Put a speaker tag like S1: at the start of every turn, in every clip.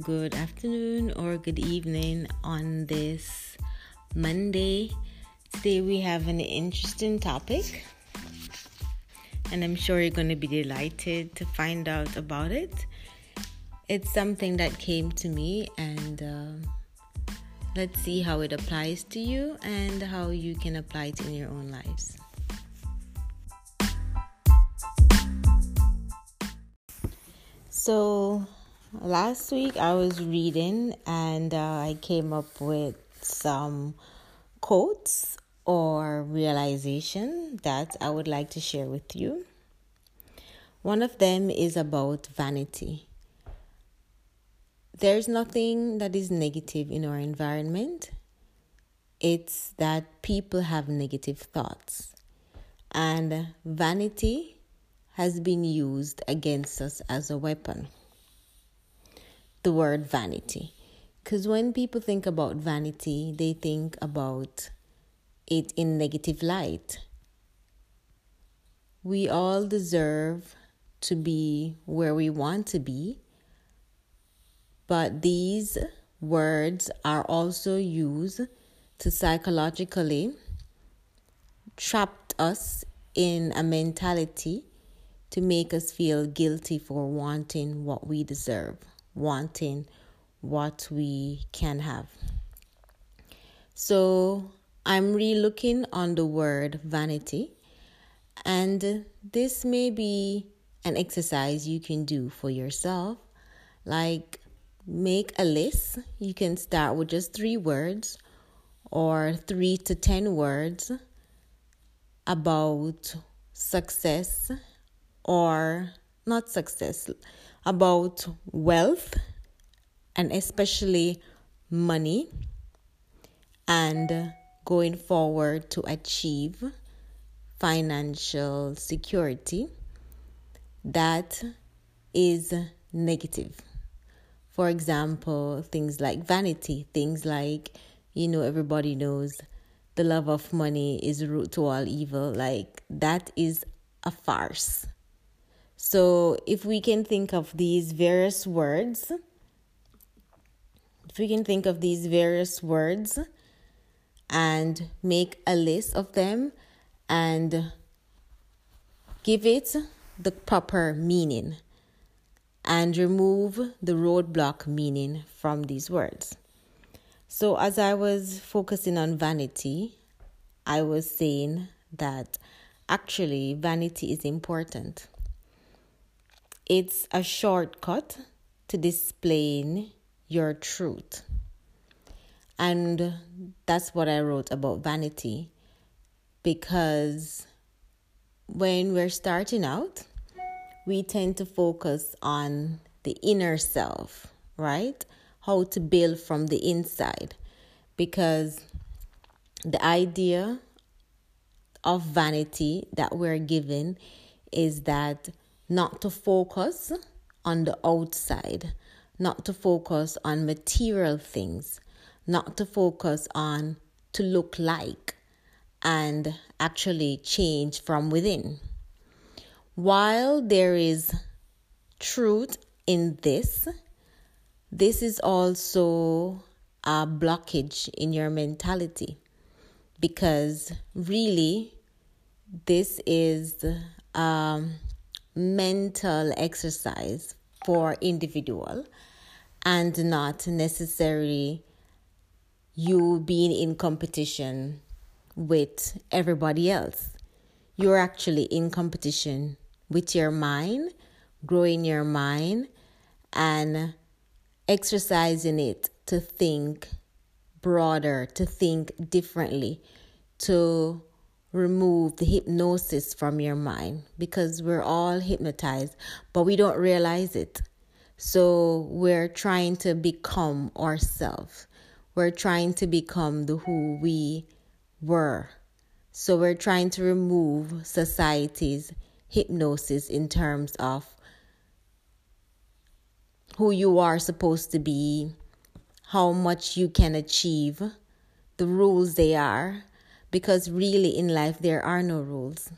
S1: good afternoon, or good evening on this Monday. Today we have an interesting topic, and I'm sure you're going to be delighted to find out about it. It's something that came to me, and uh, let's see how it applies to you and how you can apply it in your own lives. So, last week I was reading and uh, I came up with some quotes or realization that I would like to share with you. One of them is about vanity. There's nothing that is negative in our environment. It's that people have negative thoughts. And vanity has been used against us as a weapon. The word vanity. Because when people think about vanity, they think about it in negative light. We all deserve to be where we want to be, but these words are also used to psychologically trap us in a mentality to make us feel guilty for wanting what we deserve, wanting what we can have. So I'm re-looking on the word vanity, and this may be an exercise you can do for yourself. Like, make a list. You can start with just three words or three to ten words about success or not success, about wealth and especially money and going forward to achieve financial security that is negative. For example, things like vanity, things like, you know, everybody knows the love of money is root to all evil. Like, that is a farce. So, if we can think of these various words, if we can think of these various words and make a list of them and give it the proper meaning and remove the roadblock meaning from these words. So, as I was focusing on vanity, I was saying that actually vanity is important. It's a shortcut to displaying your truth. And that's what I wrote about vanity because when we're starting out, we tend to focus on the inner self, right? How to build from the inside. Because the idea of vanity that we're given is that not to focus on the outside, not to focus on material things, not to focus on to look like and actually change from within. While there is truth in this, this is also a blockage in your mentality. Because really this is um, mental exercise for individual and not necessarily you being in competition with everybody else. You're actually in competition with your mind, growing your mind, and exercising it to think broader, to think differently, to remove the hypnosis from your mind because we're all hypnotized, but we don't realize it. So we're trying to become ourselves. We're trying to become the who we were. So we're trying to remove society's hypnosis in terms of who you are supposed to be, how much you can achieve, the rules they are, because really in life there are no rules.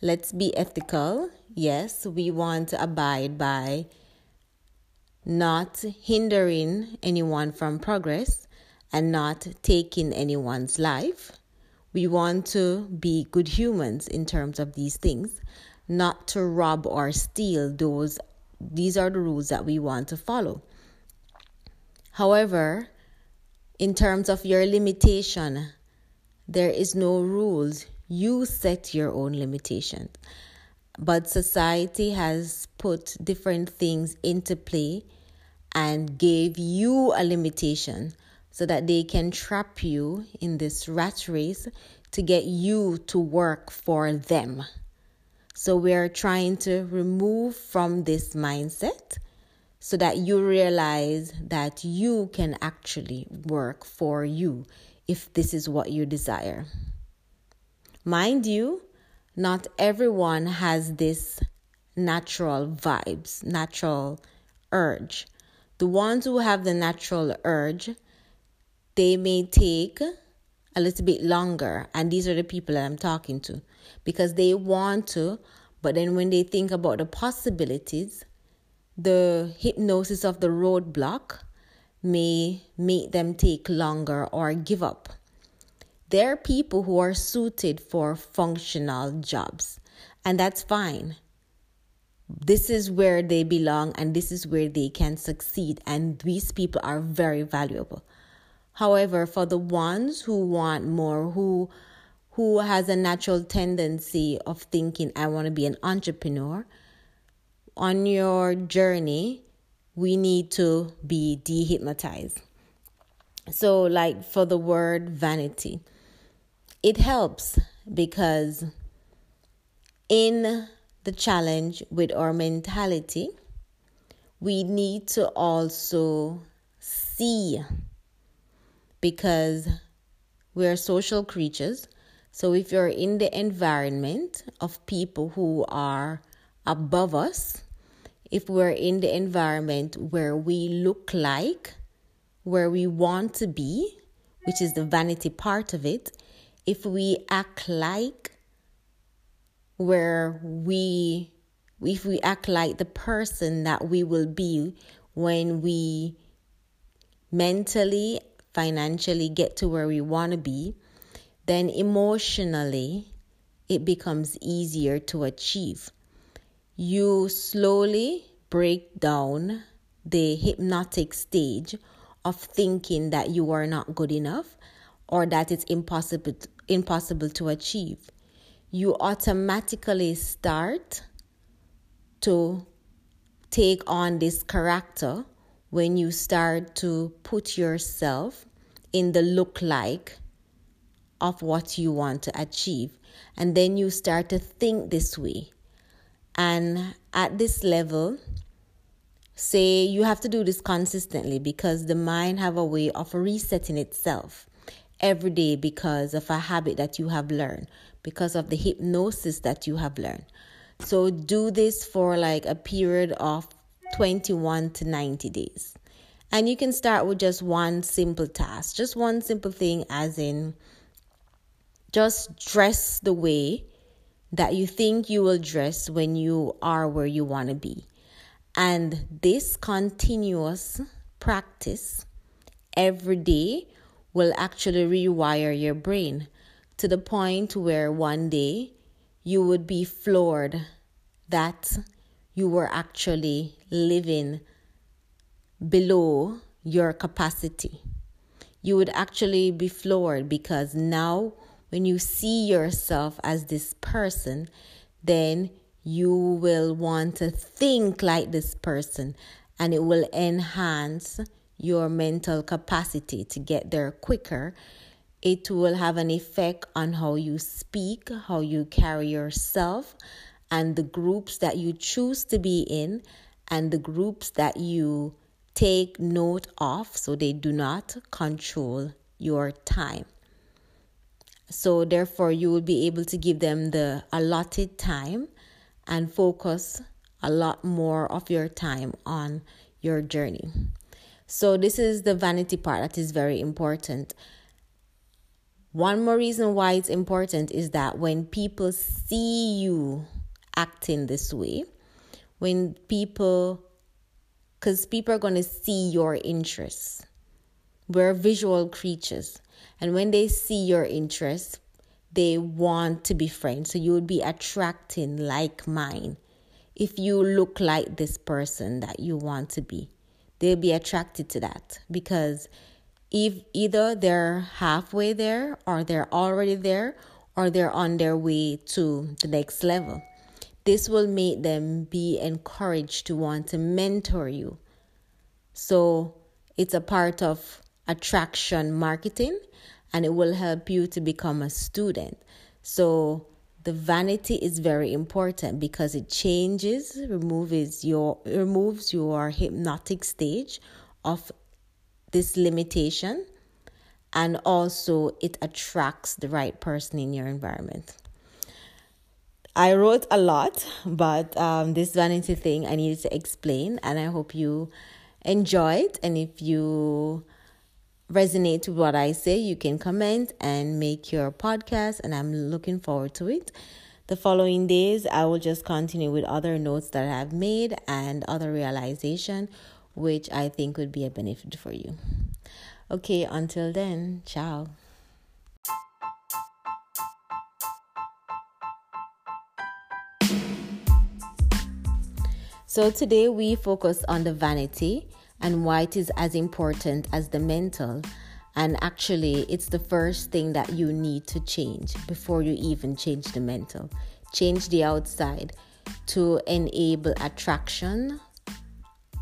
S1: Let's be ethical. Yes, we want to abide by not hindering anyone from progress and not taking anyone's life. We want to be good humans in terms of these things, not to rob or steal those these are the rules that we want to follow. However, in terms of your limitation, there is no rules. You set your own limitations. But society has put different things into play and gave you a limitation so that they can trap you in this rat race to get you to work for them. So we're trying to remove from this mindset so that you realize that you can actually work for you if this is what you desire. Mind you, not everyone has this natural vibes, natural urge. The ones who have the natural urge, they may take a little bit longer. And these are the people that I'm talking to because they want to, but then when they think about the possibilities, the hypnosis of the roadblock may make them take longer or give up. There are people who are suited for functional jobs, and that's fine. This is where they belong, and this is where they can succeed, and these people are very valuable. However, for the ones who want more, who who has a natural tendency of thinking, I want to be an entrepreneur, on your journey, we need to be dehypnotized. So, like for the word vanity, it helps because in the challenge with our mentality, we need to also see because we're social creatures. So, if you're in the environment of people who are above us, if we're in the environment where we look like where we want to be, which is the vanity part of it, if we act like where we if we act like the person that we will be when we mentally, financially get to where we want to be, then emotionally it becomes easier to achieve you slowly break down the hypnotic stage of thinking that you are not good enough or that it's impossible impossible to achieve. You automatically start to take on this character when you start to put yourself in the look like of what you want to achieve. And then you start to think this way and at this level, say you have to do this consistently because the mind have a way of resetting itself every day because of a habit that you have learned, because of the hypnosis that you have learned. So do this for like a period of 21 to 90 days. And you can start with just one simple task, just one simple thing, as in just dress the way that you think you will dress when you are where you want to be. And this continuous practice every day will actually rewire your brain to the point where one day you would be floored that you were actually living below your capacity. You would actually be floored because now when you see yourself as this person, then you will want to think like this person and it will enhance your mental capacity to get there quicker. It will have an effect on how you speak, how you carry yourself, and the groups that you choose to be in, and the groups that you take note of so they do not control your time. So, therefore, you will be able to give them the allotted time and focus a lot more of your time on your journey. So, this is the vanity part that is very important. One more reason why it's important is that when people see you acting this way, when people because people are going to see your interests. We're visual creatures. And when they see your interests, they want to be friends. So you would be attracting like mine. If you look like this person that you want to be, they'll be attracted to that because if either they're halfway there or they're already there or they're on their way to the next level. This will make them be encouraged to want to mentor you. So it's a part of attraction marketing and it will help you to become a student. So the vanity is very important because it changes, removes your removes your hypnotic stage of this limitation and also it attracts the right person in your environment. I wrote a lot, but um, this vanity thing I needed to explain, and I hope you enjoyed. And if you resonate with what I say, you can comment and make your podcast, and I'm looking forward to it. The following days, I will just continue with other notes that I've made and other realization, which I think would be a benefit for you. Okay, until then, ciao. So today we focus on the vanity and why it is as important as the mental. And actually, it's the first thing that you need to change before you even change the mental. Change the outside to enable attraction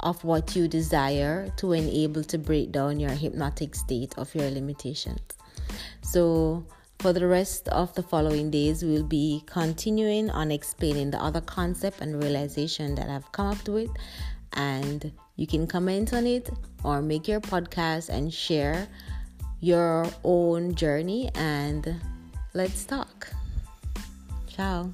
S1: of what you desire to enable to break down your hypnotic state of your limitations. So, for the rest of the following days, we'll be continuing on explaining the other concept and realization that I've come up with and you can comment on it or make your podcast and share your own journey and let's talk. Ciao.